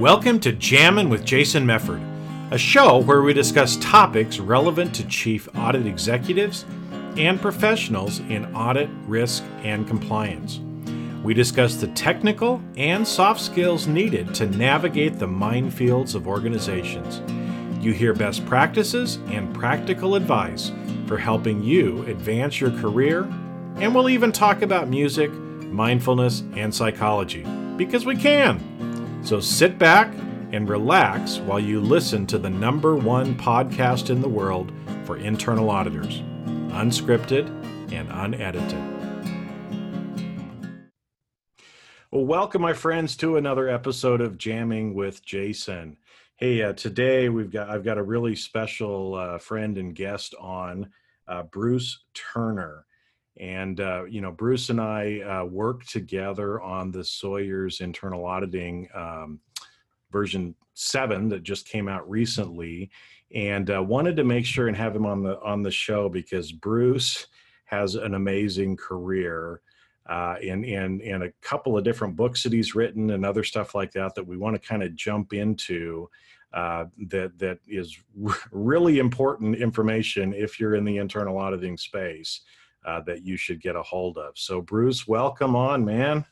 Welcome to Jammin' with Jason Mefford, a show where we discuss topics relevant to chief audit executives and professionals in audit, risk, and compliance. We discuss the technical and soft skills needed to navigate the minefields of organizations. You hear best practices and practical advice for helping you advance your career, and we'll even talk about music, mindfulness, and psychology because we can. So sit back and relax while you listen to the number one podcast in the world for internal auditors, unscripted and unedited. Well, welcome, my friends, to another episode of Jamming with Jason. Hey, uh, today we've got I've got a really special uh, friend and guest on, uh, Bruce Turner. And, uh, you know, Bruce and I uh, worked together on the Sawyer's internal auditing um, version seven that just came out recently and uh, wanted to make sure and have him on the on the show because Bruce has an amazing career uh, in in in a couple of different books that he's written and other stuff like that that we want to kind of jump into uh, that that is r- really important information if you're in the internal auditing space uh, that you should get a hold of. So, Bruce, welcome on, man.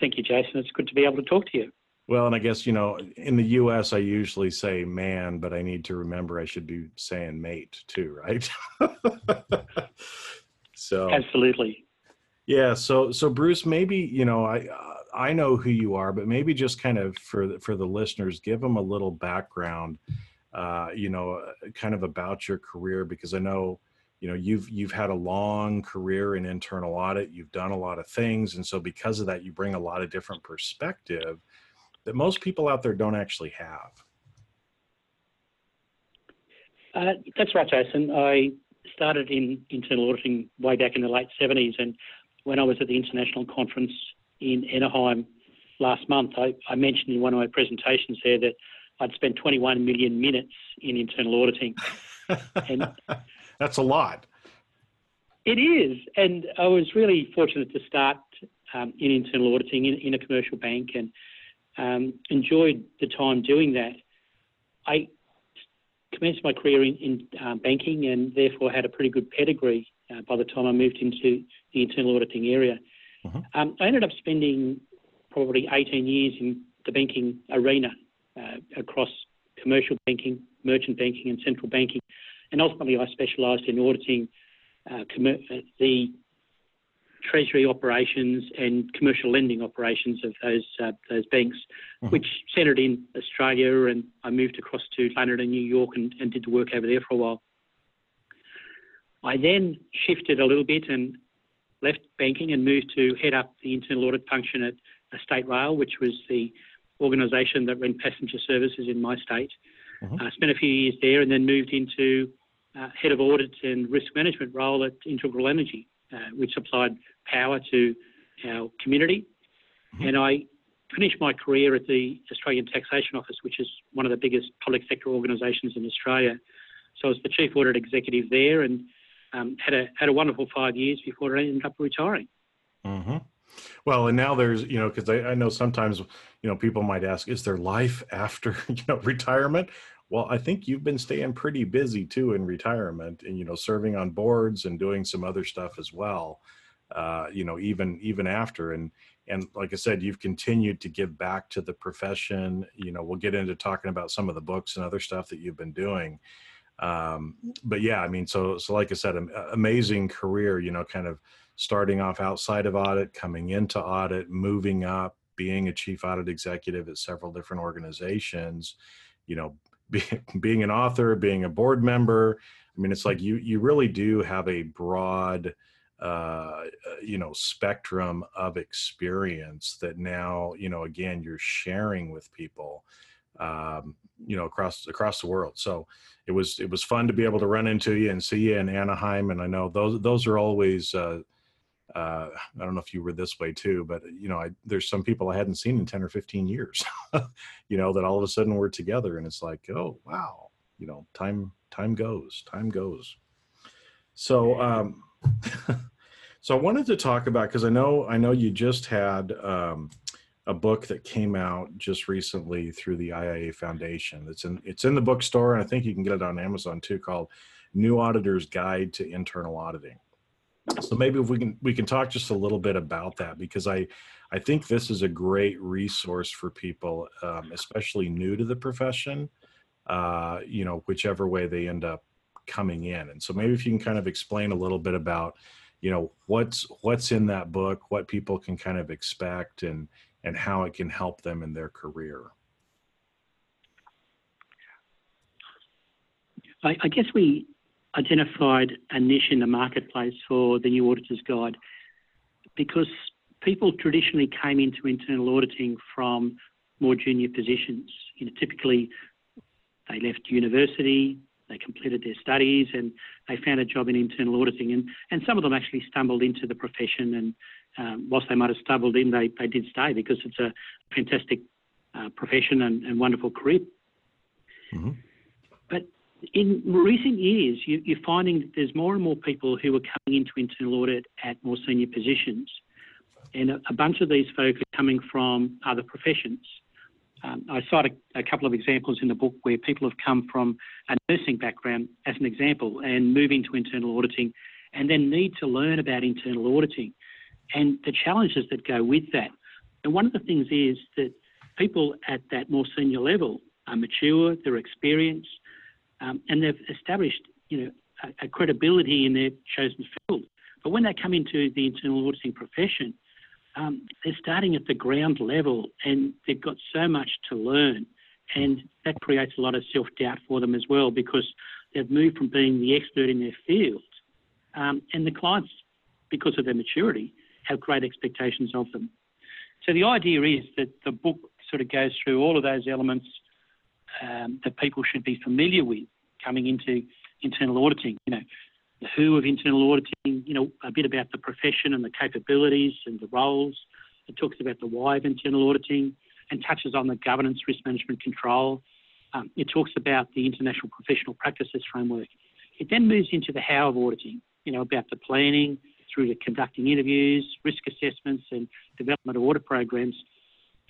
Thank you, Jason. It's good to be able to talk to you. Well, and I guess, you know, in the US, I usually say man, but I need to remember I should be saying mate too, right? so, absolutely. Yeah. So, so Bruce, maybe, you know, I, I know who you are, but maybe just kind of for the, for the listeners, give them a little background, uh, you know, kind of about your career, because I know, you know you've you've had a long career in internal audit you've done a lot of things and so because of that you bring a lot of different perspective that most people out there don't actually have. Uh, that's right jason. I started in internal auditing way back in the late 70s and when i was at the international conference in anaheim last month i, I mentioned in one of my presentations there that i'd spent 21 million minutes in internal auditing. And that's a lot. It is, and I was really fortunate to start um, in internal auditing in, in, a commercial bank and um, enjoyed the time doing that. I commenced my career in, in uh, banking and therefore had a pretty good pedigree uh, by the time I moved into the internal auditing area. Uh-huh. Um, I ended up spending probably 18 years in the banking arena uh, across commercial banking, merchant banking, and central banking. And ultimately, I specialised in auditing uh, uh, the treasury operations and commercial lending operations of those uh, those banks, mm-hmm. which centred in Australia. And I moved across to London and New York and, and did the work over there for a while. I then shifted a little bit and left banking and moved to head up the internal audit function at State Rail, which was the organisation that ran passenger services in my state. Mm-hmm. Uh, spent a few years there and then moved into uh, head of audit and risk management role at Integral Energy, uh, which supplied power to our community. Mm-hmm. And I finished my career at the Australian Taxation Office, which is one of the biggest public sector organisations in Australia. So I was the chief audit executive there and um, had a had a wonderful five years before I ended up retiring. Mm-hmm. Well, and now there's, you know, because I, I, know sometimes, you know, people might ask, is there life after, you know, retirement? Well, I think you've been staying pretty busy too in retirement, and you know, serving on boards and doing some other stuff as well. Uh, you know, even even after, and and like I said, you've continued to give back to the profession. You know, we'll get into talking about some of the books and other stuff that you've been doing. Um, but yeah, I mean, so so like I said, amazing career. You know, kind of starting off outside of audit, coming into audit, moving up, being a chief audit executive at several different organizations. You know, be, being an author, being a board member. I mean, it's like you you really do have a broad, uh, you know, spectrum of experience that now you know again you're sharing with people, um, you know, across across the world. So it was it was fun to be able to run into you and see you in Anaheim, and I know those those are always. Uh, uh, I don't know if you were this way too, but you know, I, there's some people I hadn't seen in 10 or 15 years, you know, that all of a sudden we're together and it's like, oh, wow, you know, time, time goes, time goes. So, um, so I wanted to talk about, cause I know, I know you just had, um, a book that came out just recently through the IIA Foundation. It's in it's in the bookstore, and I think you can get it on Amazon too, called "New Auditor's Guide to Internal Auditing." So maybe if we can we can talk just a little bit about that because I I think this is a great resource for people, um, especially new to the profession. Uh, you know, whichever way they end up coming in, and so maybe if you can kind of explain a little bit about you know what's what's in that book, what people can kind of expect, and and how it can help them in their career. I, I guess we identified a niche in the marketplace for the new auditor's guide because people traditionally came into internal auditing from more junior positions. You know, typically they left university, they completed their studies, and they found a job in internal auditing. And, and some of them actually stumbled into the profession. And um, whilst they might have stumbled in, they, they did stay because it's a fantastic uh, profession and, and, wonderful career. Mm-hmm. But in recent years, you, are finding that there's more and more people who are coming into internal audit at more senior positions. And a, a bunch of these folk are coming from other professions. Um, I cite a, a, couple of examples in the book where people have come from a nursing background, as an example, and move into internal auditing and then need to learn about internal auditing and the challenges that go with that. And one of the things is that people at that more senior level are mature, they're experienced, um, and they've established, you know, a, a, credibility in their chosen field. But when they come into the internal auditing profession, um, they're starting at the ground level and they've got so much to learn. And that creates a lot of self doubt for them as well because they've moved from being the expert in their field. Um, and the clients, because of their maturity, have great expectations of them. So the idea is that the book sort of goes through all of those elements um, that people should be familiar with coming into internal auditing. You know, the who of internal auditing, you know, a bit about the profession and the capabilities and the roles. It talks about the why of internal auditing and touches on the governance, risk management, control. Um, it talks about the international professional practices framework. It then moves into the how of auditing, you know, about the planning through to conducting interviews, risk assessments, and development of audit programs.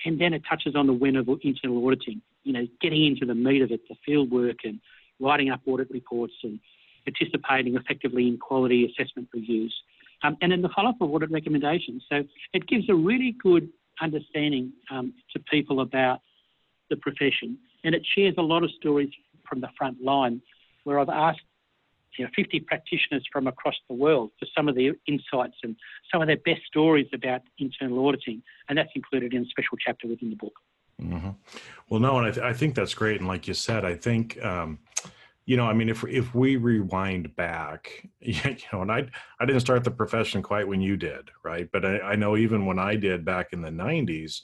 And then it touches on the when of internal auditing, you know, getting into the meat of it, the field work and writing up audit reports and participating effectively in quality assessment reviews. Um, and then the follow-up of audit recommendations. So it gives a really good understanding um, to people about the profession. And it shares a lot of stories from the front line where I've asked you know, 50 practitioners from across the world for some of their insights and some of their best stories about internal auditing. And that's included in a special chapter within the book. Mm-hmm. Well, no, and I, th- I, think that's great. And like you said, I think, um, you know, I mean, if if we rewind back, you know, and I I didn't start the profession quite when you did, right? But I, I know even when I did back in the '90s,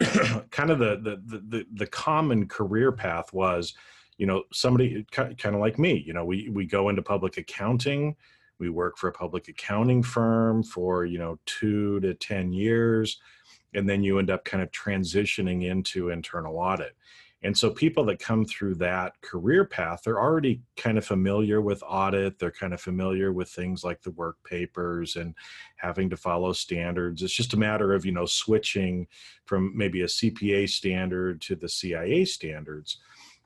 kind of the, the the the common career path was, you know, somebody kind of like me. You know, we we go into public accounting, we work for a public accounting firm for you know two to ten years and then you end up kind of transitioning into internal audit. And so people that come through that career path, they're already kind of familiar with audit. They're kind of familiar with things like the work papers and having to follow standards. It's just a matter of, you know, switching from maybe a CPA standard to the CIA standards.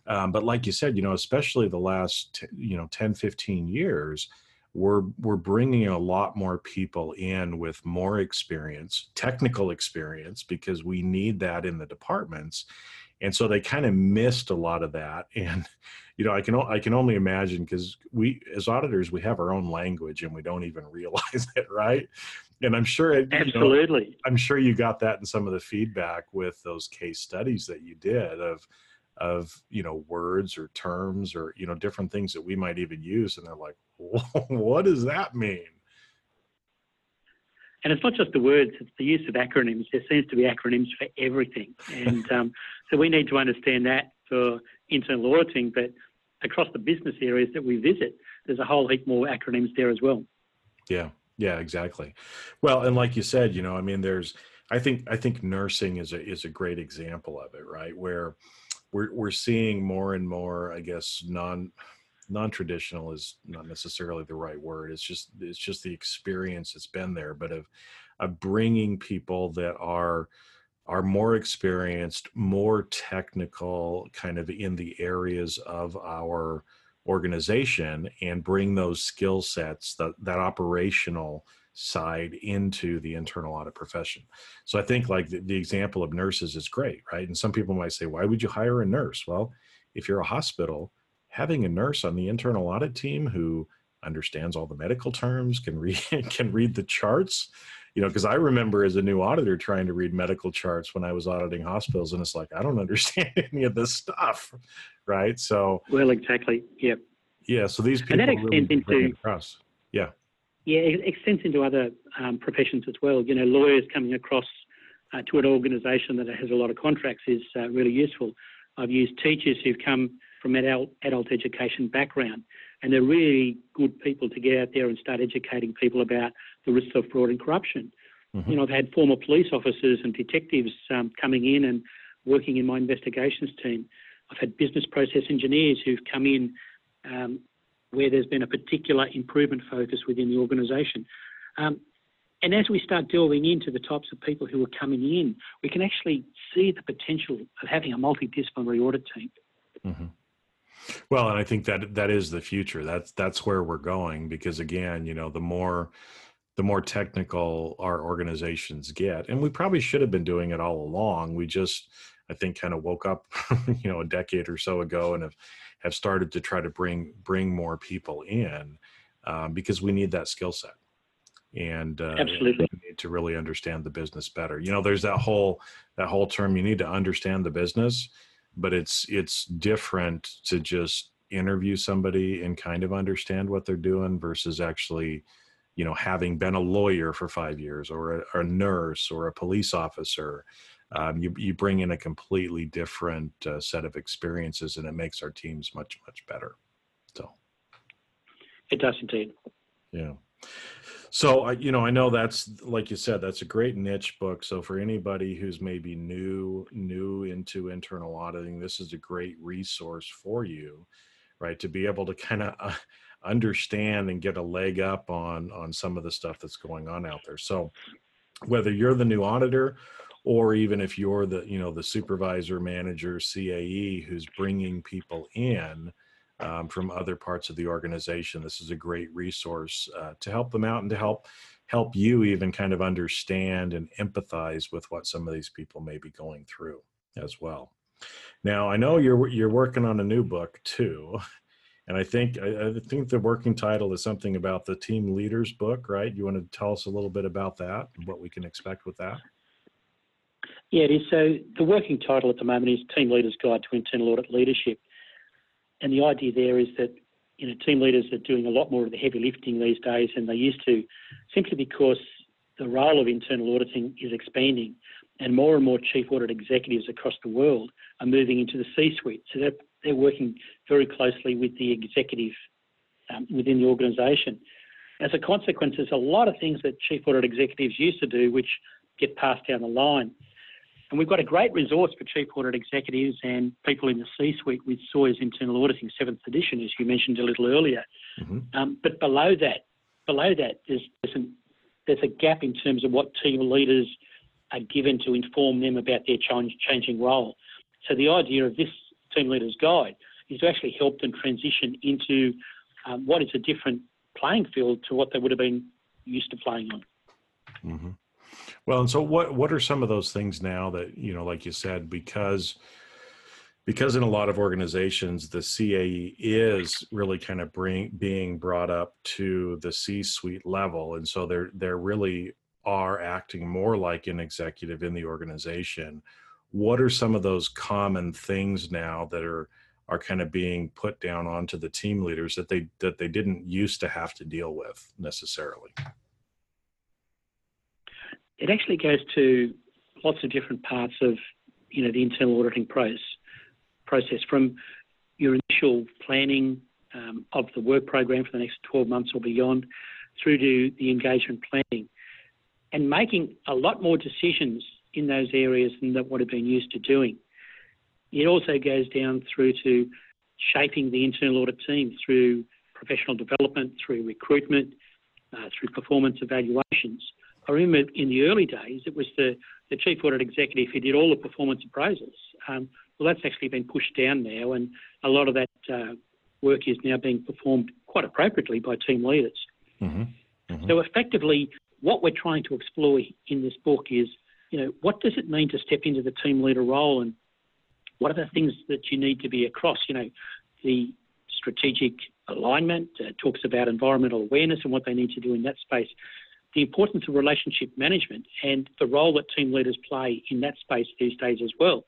Um, but like you said, you know, especially the last, you know, 10, 15 years, we're we're bringing a lot more people in with more experience technical experience because we need that in the departments. And so they kind of missed a lot of that. And you know i can i can only imagine because we as auditors we have our own language and we don't even realize it right? And i'm sure it, absolutely you know, i'm sure you got that in some of the feedback with those case studies that you did of of you know words or terms or you know different things that we might even use and they're like what does that mean? And it's not just the words it's the use of acronyms. There seems to be acronyms for everything. And um, so we need to understand that for internal auditing but across the business areas that we visit there's a whole heap more acronyms there as well. Yeah. Yeah exactly. Well and like you said you know i mean there's i think i think nursing is a is a great example of it right? Where we're we're seeing more and more, I guess, non non-traditional is not necessarily the right word. It's just it's just the experience that's been there, but of of bringing people that are are more experienced, more technical, kind of in the areas of our organization, and bring those skill sets, that, that operational side into the internal audit profession. So I think like the, the, example of nurses is great, right? And some people might say, why would you hire a nurse? Well, if you're a hospital, having a nurse on the internal audit team who understands all the medical terms, can read can read the charts, you know, because I remember as a new auditor trying to read medical charts when I was auditing hospitals, and it's like I don't understand any of this stuff, right? So well, exactly, yep. Yeah, so these people and that extends really into across. Yeah, yeah, it extends into other um, professions as well. You know, lawyers coming across uh, to an organisation that has a lot of contracts is uh, really useful. I've used teachers who've come from adult, adult education background, and they're really good people to get out there and start educating people about the risks of fraud and corruption. Mm-hmm. You know, I've had former police officers and detectives um, coming in and working in my investigations team. I've had business process engineers who've come in um, where there's been a particular improvement focus within the organisation. Um, and as we start delving into the types of people who are coming in, we can actually see the potential of having a multidisciplinary audit team. Mm-hmm. Well, and I think that that is the future. That's that's where we're going because again, you know, the more the more technical our organizations get, and we probably should have been doing it all along. We just, I think, kind of woke up, you know, a decade or so ago and have have started to try to bring bring more people in um, because we need that skill set and uh, absolutely we need to really understand the business better you know there's that whole that whole term you need to understand the business but it's it's different to just interview somebody and kind of understand what they're doing versus actually you know having been a lawyer for five years or a, a nurse or a police officer um, you, you bring in a completely different uh, set of experiences and it makes our teams much much better. So. It does indeed. Yeah so I, you know i know that's like you said that's a great niche book. So for anybody who's maybe new new into internal auditing this is a great resource for you right to be able to kind of uh, understand and get a leg up on on some of the stuff that's going on out there. So whether you're the new auditor or even if you're the you know the supervisor manager cae who's bringing people in um, from other parts of the organization this is a great resource uh, to help them out and to help help you even kind of understand and empathize with what some of these people may be going through as well now i know you're you're working on a new book too and i think I, I think the working title is something about the team leaders book right you want to tell us a little bit about that and what we can expect with that yeah, it is. So the working title at the moment is Team Leaders Guide to Internal Audit Leadership. And the idea there is that you know team leaders are doing a lot more of the heavy lifting these days than they used to, simply because the role of internal auditing is expanding, and more and more chief audit executives across the world are moving into the C-suite. So they're they're working very closely with the executive um, within the organisation. As a consequence, there's a lot of things that chief audit executives used to do which get passed down the line. And we've got a great resource for chief audit executives and people in the C-suite with Sawyer's Internal Auditing, seventh edition, as you mentioned a little earlier. Mm-hmm. Um, but below that, below that, there's there's, an, there's a gap in terms of what team leaders are given to inform them about their change, changing role. So the idea of this team leaders guide is to actually help them transition into um, what is a different playing field to what they would have been used to playing on. Mm-hmm. Well, and so what what are some of those things now that you know, like you said, because because in a lot of organizations the CAE is really kind of bring, being brought up to the C-suite level, and so they're they're really are acting more like an executive in the organization. What are some of those common things now that are are kind of being put down onto the team leaders that they that they didn't used to have to deal with necessarily? It actually goes to lots of different parts of you know the internal auditing process process from your initial planning um, of the work program for the next 12 months or beyond through to the engagement planning and making a lot more decisions in those areas than that would have been used to doing. It also goes down through to shaping the internal audit team through professional development, through recruitment, uh, through performance evaluations I remember in the early days, it was the, the chief audit executive who did all the performance appraisals. Um, well, that's actually been pushed down now, and a lot of that uh, work is now being performed quite appropriately by team leaders. Mm-hmm. Mm-hmm. So effectively, what we're trying to explore in this book is, you know, what does it mean to step into the team leader role, and what are the things that you need to be across? You know, the strategic alignment uh, talks about environmental awareness and what they need to do in that space. The importance of relationship management and the role that team leaders play in that space these days as well.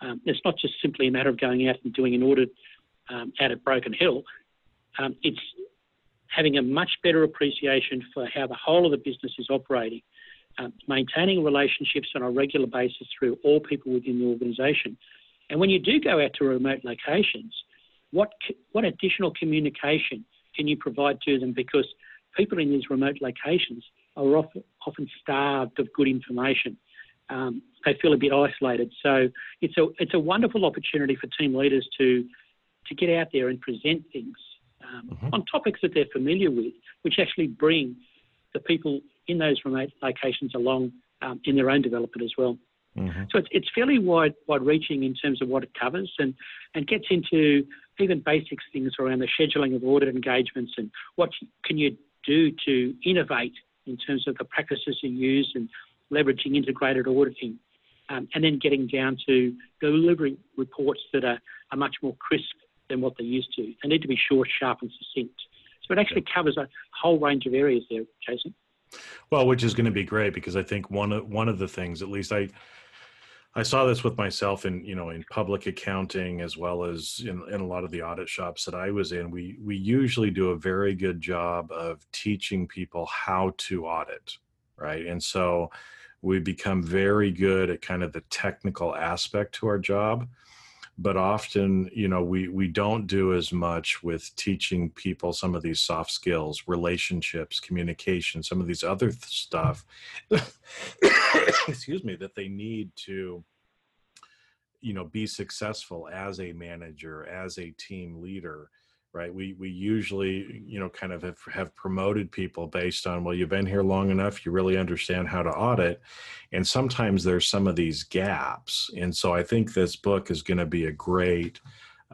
Um, it's not just simply a matter of going out and doing an audit um, out at Broken Hill. Um, it's having a much better appreciation for how the whole of the business is operating, um, maintaining relationships on a regular basis through all people within the organisation. And when you do go out to remote locations, what what additional communication can you provide to them? Because people in these remote locations are often, often starved of good information. Um, they feel a bit isolated. So it's a it's a wonderful opportunity for team leaders to to get out there and present things um, mm-hmm. on topics that they're familiar with, which actually bring the people in those remote locations along um, in their own development as well. Mm-hmm. So it's, it's fairly wide wide reaching in terms of what it covers and, and gets into even basics things around the scheduling of audit engagements and what can you do to innovate in terms of the practices you use and leveraging integrated auditing um, and then getting down to delivering reports that are, are much more crisp than what they used to. They need to be short, sharp, and succinct. So it actually covers a whole range of areas there, Jason. Well, which is going to be great because I think one of one of the things, at least I I saw this with myself in you know in public accounting as well as in, in a lot of the audit shops that I was in. We we usually do a very good job of teaching people how to audit, right? And so we become very good at kind of the technical aspect to our job but often you know we we don't do as much with teaching people some of these soft skills relationships communication some of these other th- stuff excuse me that they need to you know be successful as a manager as a team leader right? We we usually you know kind of have, have promoted people based on well you've been here long enough you really understand how to audit. And sometimes there's some of these gaps. And so i think this book is going to be a great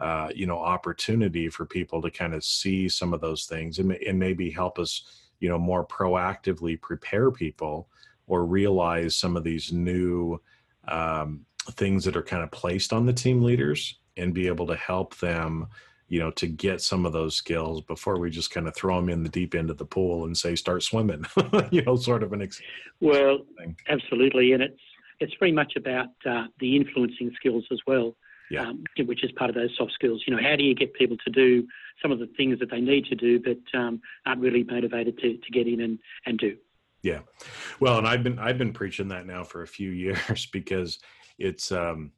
uh, you know opportunity for people to kind of see some of those things and, and maybe help us you know more proactively prepare people or realize some of these new um, things that are kind of placed on the team leaders and be able to help them you know, to get some of those skills before we just kind of throw them in the deep end of the pool and say, start swimming, you know, sort of an ex- well, thing. absolutely. And it's, it's very much about uh, the influencing skills as well, yeah. um, which is part of those soft skills. You know, how do you get people to do some of the things that they need to do, but um, aren't really motivated to, to get in and, and do? Yeah. Well, and I've been, I've been preaching that now for a few years because it's, um,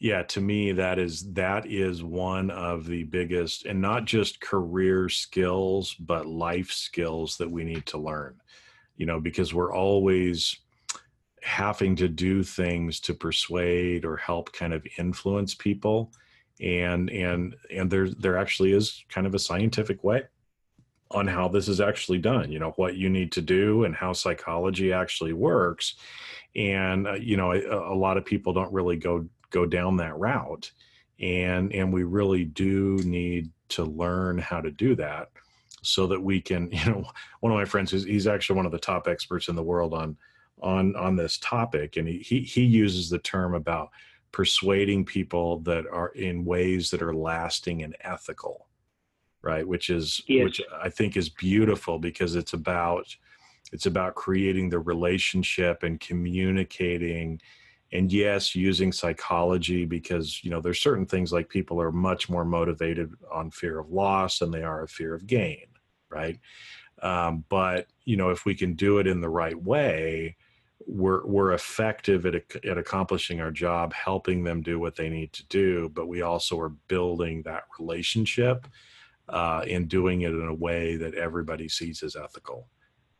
yeah to me that is that is one of the biggest and not just career skills but life skills that we need to learn. You know because we're always having to do things to persuade or help kind of influence people. And and and there there actually is kind of a scientific way on how this is actually done you know what you need to do and how psychology actually works. And uh, you know a, a, lot of people don't really go go down that route. And and we really do need to learn how to do that so that we can you know one of my friends is he's actually one of the top experts in the world on on on this topic. And he he, he uses the term about persuading people that are in ways that are lasting and ethical right which is yes. which i think is beautiful because it's about it's about creating the relationship and communicating and yes using psychology because you know there's certain things like people are much more motivated on fear of loss than they are of fear of gain right um, but you know if we can do it in the right way we're we're effective at, at accomplishing our job helping them do what they need to do but we also are building that relationship uh, doing it in a way that everybody sees as ethical.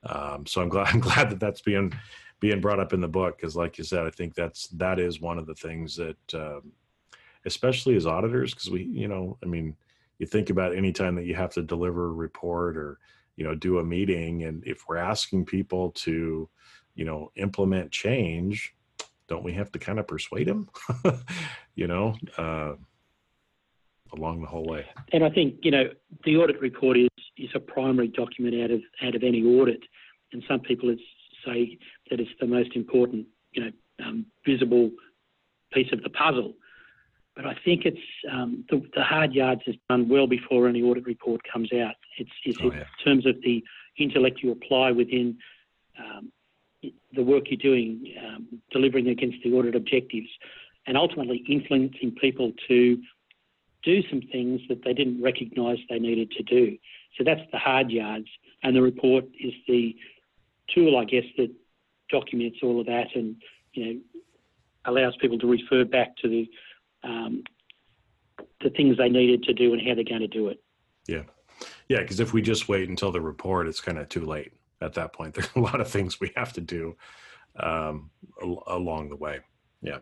Um, so i'm glad i'm glad that that's being being brought up in the book because like you said i think that's that is one of the things that um, especially as auditors because we you know i mean you think about any time that you have to deliver a report or you know do a meeting and if we're asking people to you know implement change don't we have to kind of persuade them you know uh, along the whole way and i think you know the audit report is is a primary document out of out of any audit and some people say that it's the most important you know um, visible piece of the puzzle but I think it's um, the, the, hard yards is done well before any audit report comes out. It's, it's oh, yeah. in terms of the intellect you apply within um, the work you're doing, um, delivering against the audit objectives, and ultimately influencing people to do some things that they didn't recognise they needed to do. So that's the hard yards, and the report is the tool, I guess, that documents all of that and you know allows people to refer back to the um, the things they needed to do and how they're going to do it. Yeah. Yeah, because if we just wait until the report, it's kind of too late at that point. There's a lot of things we have to do um, along the way. Yeah.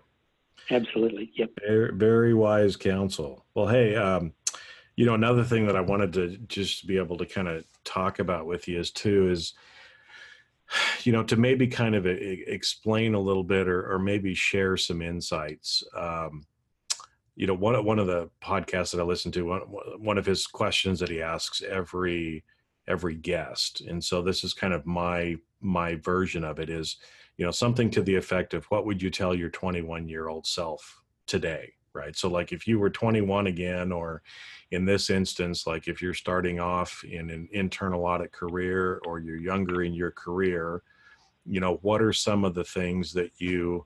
Absolutely. Yep. Very, very wise counsel. Well, hey, um, you know, another thing that I wanted to just be able to kind of talk about with you is too is, you know, to maybe kind of explain a little bit or, or maybe share some insights. Um, you know one one of the podcasts that I listen to one one of his questions that he asks every every guest and so this is kind of my my version of it is you know something to the effect of what would you tell your 21 year old self today? Right? So like if you were 21 again or in this instance like if you're starting off in an internal audit career or you're younger in your career you know what are some of the things that you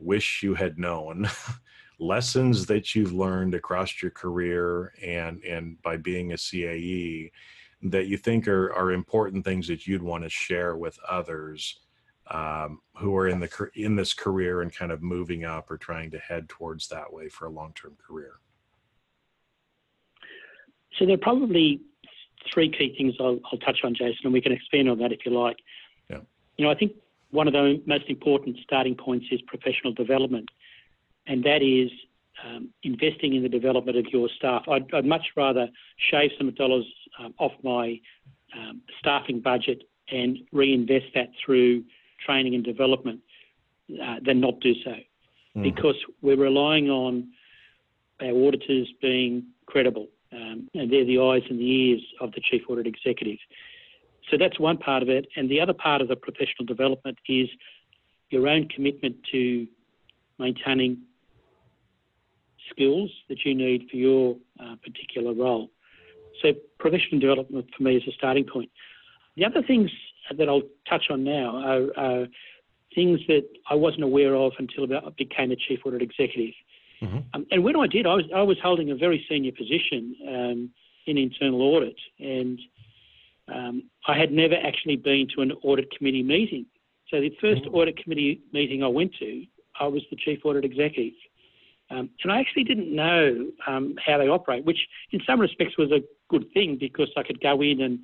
wish you had known? Lessons that you've learned across your career and and by being a CAE that you think are, are important things that you'd want to share with others um, who are in the in this career and kind of moving up or trying to head towards that way for a long term career? So there are probably three key things I'll, I'll, touch on, Jason, and we can expand on that if you like. Yeah. You know, I think one of the most important starting points is professional development and that is um, investing in the development of your staff. I'd, I'd much rather shave some dollars um, off my um, staffing budget and reinvest that through training and development uh, than not do so, mm. because we're relying on our auditors being credible, um, and they're the eyes and the ears of the chief audit executive. So that's one part of it, and the other part of the professional development is your own commitment to maintaining skills that you need for your uh, particular role. So professional development for me is a starting point. The other things that I'll touch on now are, are things that I wasn't aware of until about I became a chief audit executive. Mm-hmm. Um, and when I did, I was I was holding a very senior position um, in internal audit, and um, I had never actually been to an audit committee meeting. So the 1st mm-hmm. audit committee meeting I went to, I was the chief audit executive. Um, and I actually didn't know um, how they operate, which in some respects was a good thing because I could go in and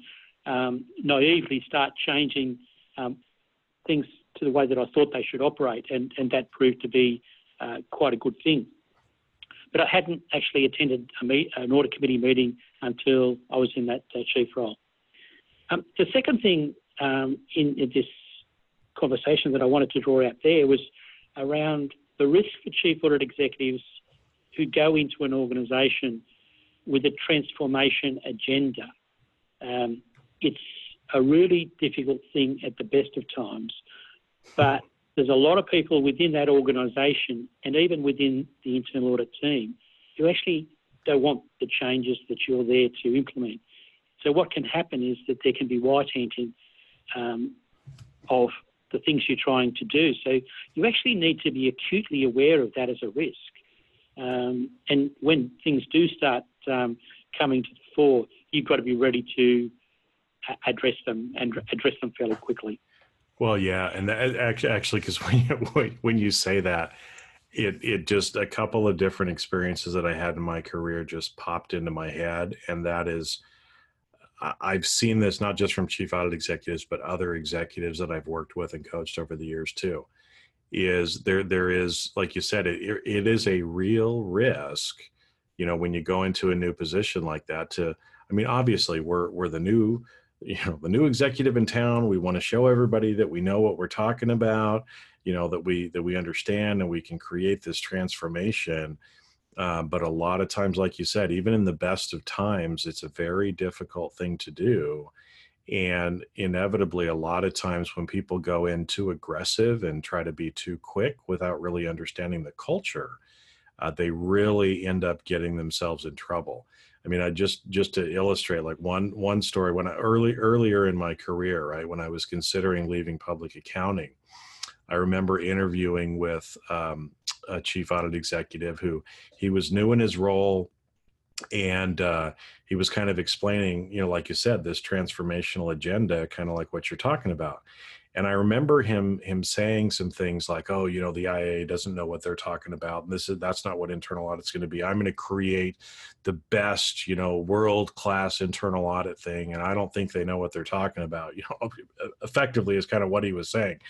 um, naively start changing um, things to the way that I thought they should operate, and, and that proved to be uh, quite a good thing. But I hadn't actually attended meet, an audit committee meeting until I was in that uh, chief role. Um, the second thing um, in, in this conversation that I wanted to draw out there was around the risk for chief audit executives who go into an organisation with a transformation agenda. Um, it's a really difficult thing at the best of times, but there's a lot of people within that organisation and even within the internal audit team who actually don't want the changes that you're there to implement. So what can happen is that there can be white anting um, of the things you're trying to do. So you actually need to be acutely aware of that as a risk. Um, and when things do start um, coming to the fore, you've got to be ready to address them and address them fairly quickly. Well, yeah, and that, actually, actually, because when you, when you say that, it it just a couple of different experiences that I had in my career just popped into my head, and that is I've seen this not just from chief audit executives, but other executives that I've worked with and coached over the years too. Is there there is like you said it it is a real risk, you know, when you go into a new position like that. To I mean, obviously we're we're the new you know the new executive in town. We want to show everybody that we know what we're talking about you know that we that we understand and we can create this transformation. Uh, but a lot of times like you said even in the best of times it's a very difficult thing to do. And inevitably a lot of times when people go in too aggressive and try to be too quick without really understanding the culture uh, they really end up getting themselves in trouble I mean, I just just to illustrate like one one story when I early earlier in my career, right when I was considering leaving public accounting, I remember interviewing with um, a chief audit executive who he was new in his role, and uh, he was kind of explaining, you know, like you said, this transformational agenda, kind of like what you're talking about and I remember him him saying some things like, "Oh, you know, the IA doesn't know what they're talking about. And this is that's not what internal audit's going to be. I'm going to create the best, you know, world class internal audit thing, and I don't think they know what they're talking about." You know, effectively is kind of what he was saying.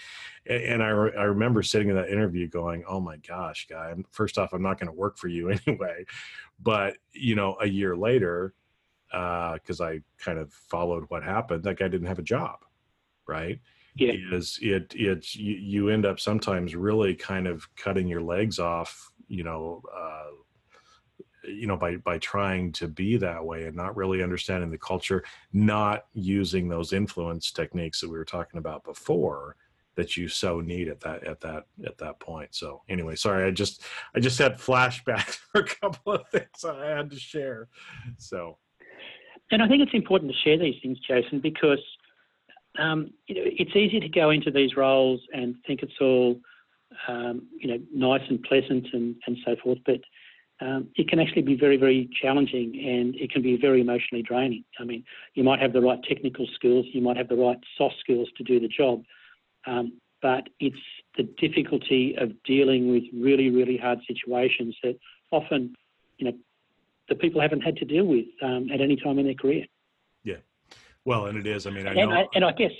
And I re- I remember sitting in that interview going, "Oh my gosh, guy! I'm, First off, I'm not going to work for you anyway." But you know, a year later, because uh, I kind of followed what happened, that guy didn't have a job, right? Yeah. is it it's you, you, end up sometimes really kind of cutting your legs off you know uh, you know by by trying to be that way and not really understanding the culture not using those influence techniques that we were talking about before that you so need at that at that at that point so anyway sorry i just i just had flashbacks for a couple of things i had to share so and i think it's important to share these things jason because um, you know, it's easy to go into these roles and think it's all, um, you know, nice and pleasant and, and so forth, but um, it can actually be very, very challenging and it can be very emotionally draining. I mean, you might have the right technical skills, you might have the right soft skills to do the job, um, but it's the difficulty of dealing with really, really hard situations that often, you know, the people haven't had to deal with um, at any time in their career. Well, and it is. I mean, I and, know. and I guess,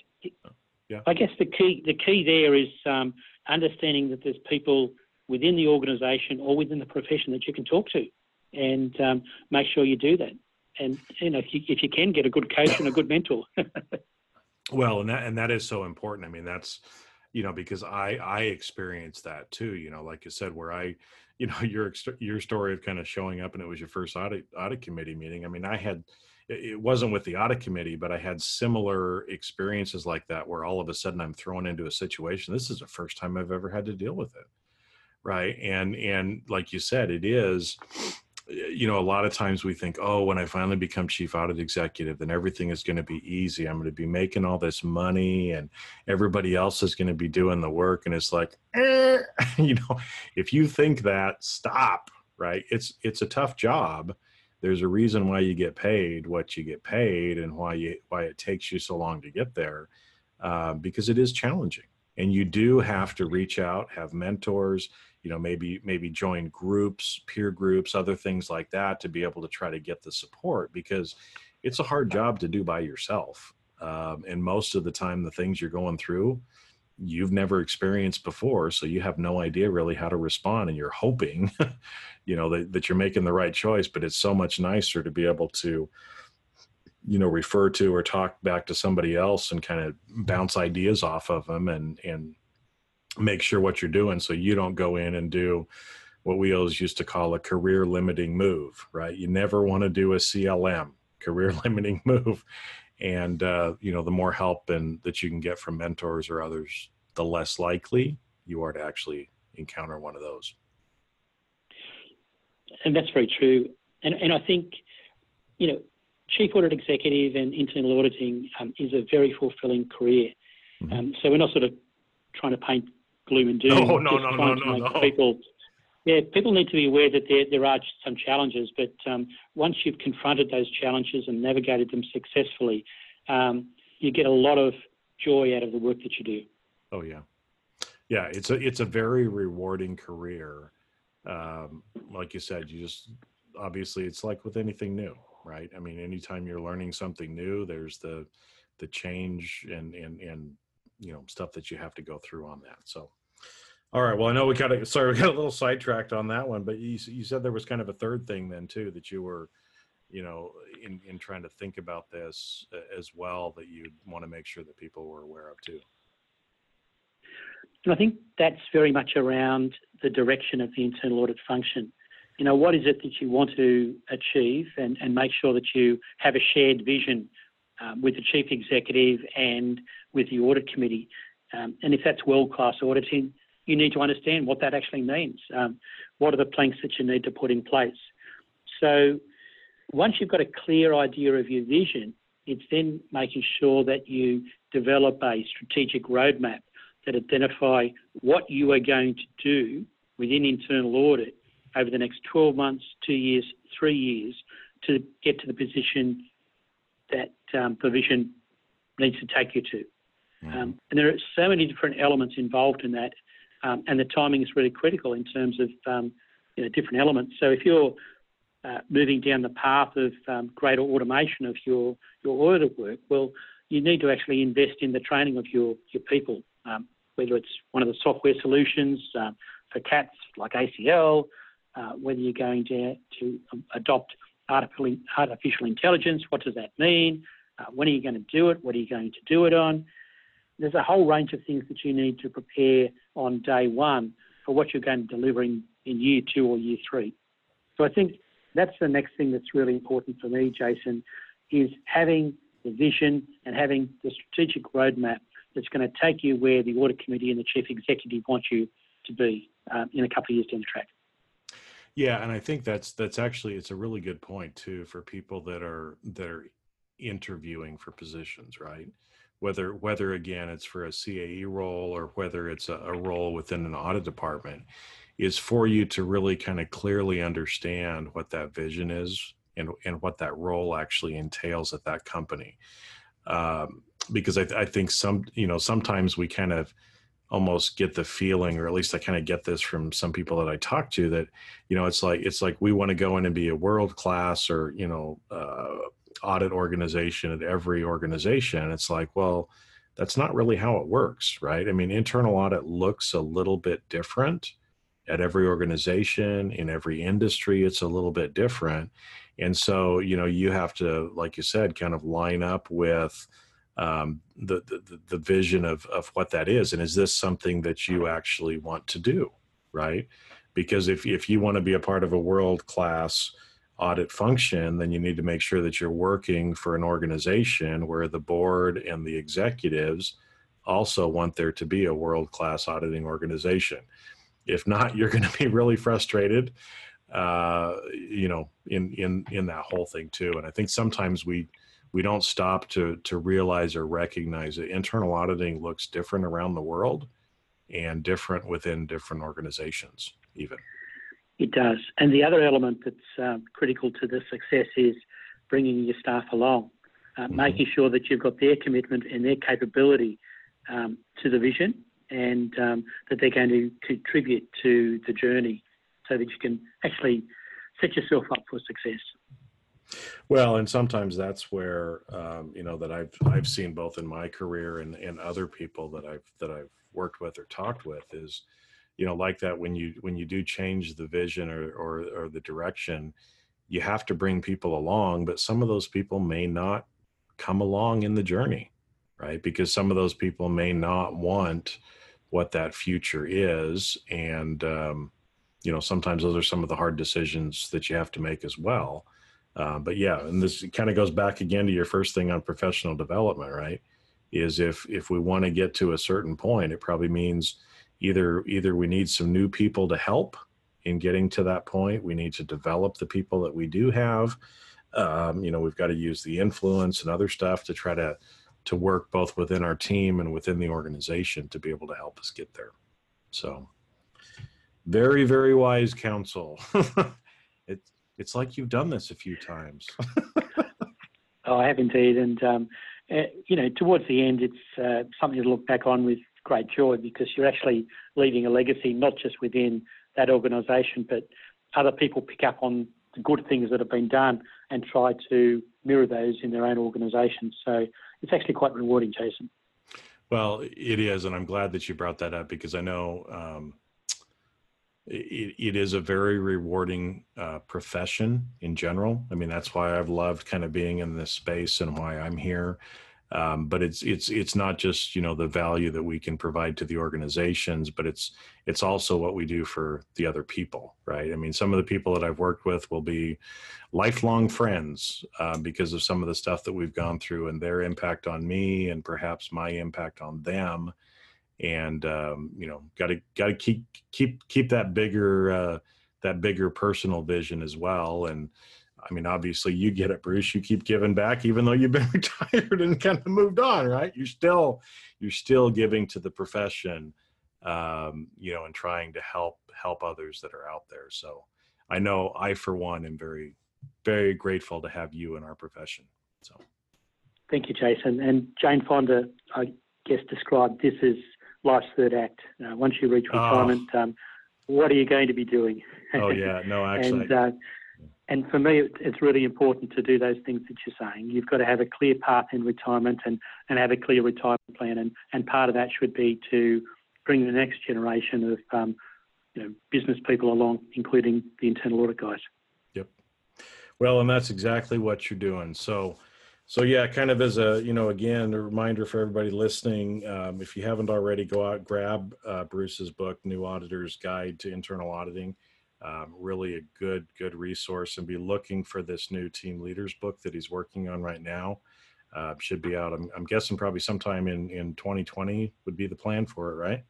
yeah. I guess the key the key there is um, understanding that there's people within the organisation or within the profession that you can talk to, and um, make sure you do that. And you know, if you, if you can get a good coach and a good mentor. well, and that and that is so important. I mean, that's you know because I I experienced that too. You know, like you said, where I you know your your story of kind of showing up and it was your first audit audit committee meeting. I mean, I had it wasn't with the audit committee, but I had similar experiences like that where all of a sudden I'm thrown into a situation. This is the first time I've ever had to deal with it. Right. And and like you said, it is you know, a lot of times we think, oh, when I finally become chief audit executive, then everything is going to be easy. I'm going to be making all this money and everybody else is going to be doing the work. And it's like, eh, you know, if you think that, stop, right? It's it's a tough job there's a reason why you get paid what you get paid and why you why it takes you so long to get there uh, because it is challenging. And you do have to reach out have mentors you know maybe maybe join groups peer groups other things like that to be able to try to get the support because it's a hard job to do by yourself um, and most of the time the things you're going through you've never experienced before so you have no idea really how to respond and you're hoping you know that, that you're making the right choice but it's so much nicer to be able to you know refer to or talk back to somebody else and kind of bounce ideas off of them and and make sure what you're doing so you don't go in and do what we always used to call a career limiting move right? You never want to do a clm career limiting move and uh, you know the more help and that you can get from mentors or others the less likely you are to actually encounter one of those and that's very true and and i think you know chief audit executive and internal auditing um, is a very fulfilling career mm-hmm. um, so we're not sort of trying to paint gloom and doom no no no no no, no. people yeah, people need to be aware that there, there are some challenges, but um, once you've confronted those challenges and navigated them successfully, um, you get a lot of joy out of the work that you do. Oh yeah, yeah. It's a it's a very rewarding career. Um, like you said, you just obviously it's like with anything new, right? I mean, anytime you're learning something new, there's the the change and and and you know stuff that you have to go through on that. So all right. Well, I know we got a sorry we got a little sidetracked on that one, but you you said there was kind of a third thing then too that you were you know, in, in trying to think about this uh, as well that you'd want to make sure that people were aware of too? I think that's very much around the direction of the internal audit function. You know, what is it that you want to achieve and, and make sure that you have a shared vision um, with the chief executive and with the audit committee. Um, and if that's world class auditing, you need to understand what that actually means. Um, what are the planks that you need to put in place? So once you've got a clear idea of your vision, it's then making sure that you develop a strategic roadmap that identify what you are going to do within internal audit over the next 12 months, two years, three years to get to the position that um, the vision needs to take you to. Mm-hmm. Um, and there are so many different elements involved in that, um, and the timing is really critical in terms of um, you know, different elements. So if you're uh, moving down the path of um, greater automation of your, your audit work, well, you need to actually invest in the training of your, your people, um, whether it's one of the software solutions um, for CAATs like ACL, uh, whether you're going to, to adopt artificial, artificial intelligence, what does that mean? Uh, when are you going to do it? What are you going to do it on? There's a whole range of things that you need to prepare on day one for what you're going to deliver in, in year two or year three. So I think that's the next thing that's really important for me, Jason, is having the vision and having the strategic roadmap that's going to take you where the audit committee and the chief executive want you to be um, in a couple of years down the track. Yeah, and I think that's that's actually it's a really good point too for people that are that are interviewing for positions, right? Whether whether again it's for a CAE role or whether it's a, a role within an audit department, is for you to really kind of clearly understand what that vision is and and what that role actually entails at that company. Um, because I, I think some you know sometimes we kind of almost get the feeling or at least i kind of get this from some people that i talk to that you know it's like it's like we want to go in and be a world class or you know uh, audit organization at every organization it's like well that's not really how it works right? I mean internal audit looks a little bit different at every organization in every industry it's a little bit different. And so you know you have to like you said kind of line up with um, the, the the vision of of what that is, and is this something that you actually want to do, right? Because if if you want to be a part of a world class audit function, then you need to make sure that you're working for an organization where the board and the executives also want there to be a world class auditing organization. If not, you're going to be really frustrated, uh, you know, in in in that whole thing too. And I think sometimes we we don't stop to to realize or recognize that internal auditing looks different around the world and different within different organizations even it does and the other element that's um, critical to the success is bringing your staff along uh, mm-hmm. making sure that you've got their commitment and their capability um, to the vision and um, that they're going to contribute to the journey so that you can actually set yourself up for success well, and sometimes that's where um, you know that I've I've seen both in my career and and other people that I've that I've worked with or talked with is, you know, like that when you when you do change the vision or or, or the direction, you have to bring people along, but some of those people may not come along in the journey, right? Because some of those people may not want what that future is, and um, you know sometimes those are some of the hard decisions that you have to make as well uh, but yeah, and this kind of goes back again to your first thing on professional development, right? Is if if we want to get to a certain point, it probably means either either we need some new people to help in getting to that point. We need to develop the people that we do have. Um, you know, we've got to use the influence and other stuff to try to to work both within our team and within the organization to be able to help us get there. So, very very wise counsel. it's it's like you've done this a few times. oh, I have indeed, and um, uh, you know, towards the end, it's uh, something to look back on with great joy because you're actually leaving a legacy, not just within that organisation, but other people pick up on the good things that have been done and try to mirror those in their own organisations. So it's actually quite rewarding, Jason. Well, it is, and I'm glad that you brought that up because I know um, it, it is a very rewarding uh, profession in general. I mean, that's why I've loved kind of being in this space and why I'm here. Um, but it's it's it's not just you know the value that we can provide to the organizations, but it's it's also what we do for the other people, right? I mean, some of the people that I've worked with will be lifelong friends uh, because of some of the stuff that we've gone through and their impact on me, and perhaps my impact on them and um, you know got to got to keep keep keep that bigger uh, that bigger personal vision as well and i mean obviously you get it bruce you keep giving back even though you've been retired and kind of moved on right you're still you're still giving to the profession um, you know and trying to help help others that are out there so i know i for one am very very grateful to have you in our profession so thank you jason and jane fonda i guess described this as life's third act. Uh, once you reach ah. retirement, oh. um, what are you going to be doing? oh yeah, no, actually. and, uh, and for me, it's really important to do those things that you're saying. You've got to have a clear path in retirement and, and have a clear retirement plan. And, and part of that should be to bring the next generation of um, you know, business people along, including the internal audit guys. Yep. Well, and that's exactly what you're doing. So, so yeah, kind of as a you know again a reminder for everybody listening, um, if you haven't already, go out grab uh, Bruce's book, New Auditor's Guide to Internal Auditing. Um, really a good good resource, and be looking for this new team leaders book that he's working on right now. Uh, should be out. I'm, I'm guessing probably sometime in in 2020 would be the plan for it, right?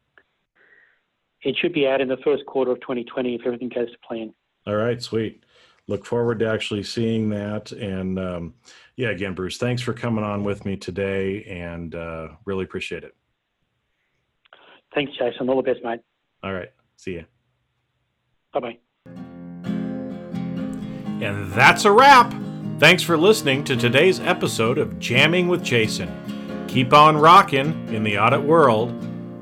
It should be out in the first quarter of 2020 if everything goes to plan. All right, sweet look forward to actually seeing that. And um, yeah, again, Bruce, thanks for coming on with me today and uh, really appreciate it. Thanks, Jason. All the best, mate. All right. See you. Bye bye. And that's a wrap. Thanks for listening to today's episode of Jamming with Jason. Keep on rocking in the audit world.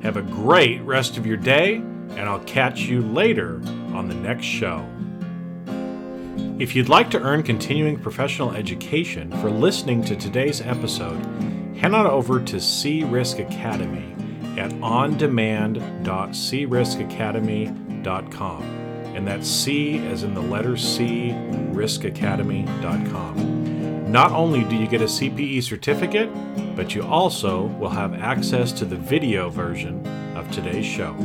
Have a great rest of your day, and I'll catch you later on the next show. If you'd like to earn continuing professional education for listening to today's episode, head on over to C Risk Academy at ondemand.criskacademy.com. And that's C as in the letter C, riskacademy.com. Not only do you get a CPE certificate, but you also will have access to the video version of today's show.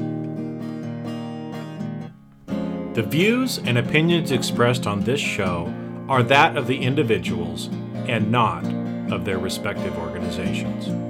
The views and opinions expressed on this show are that of the individuals and not of their respective organizations.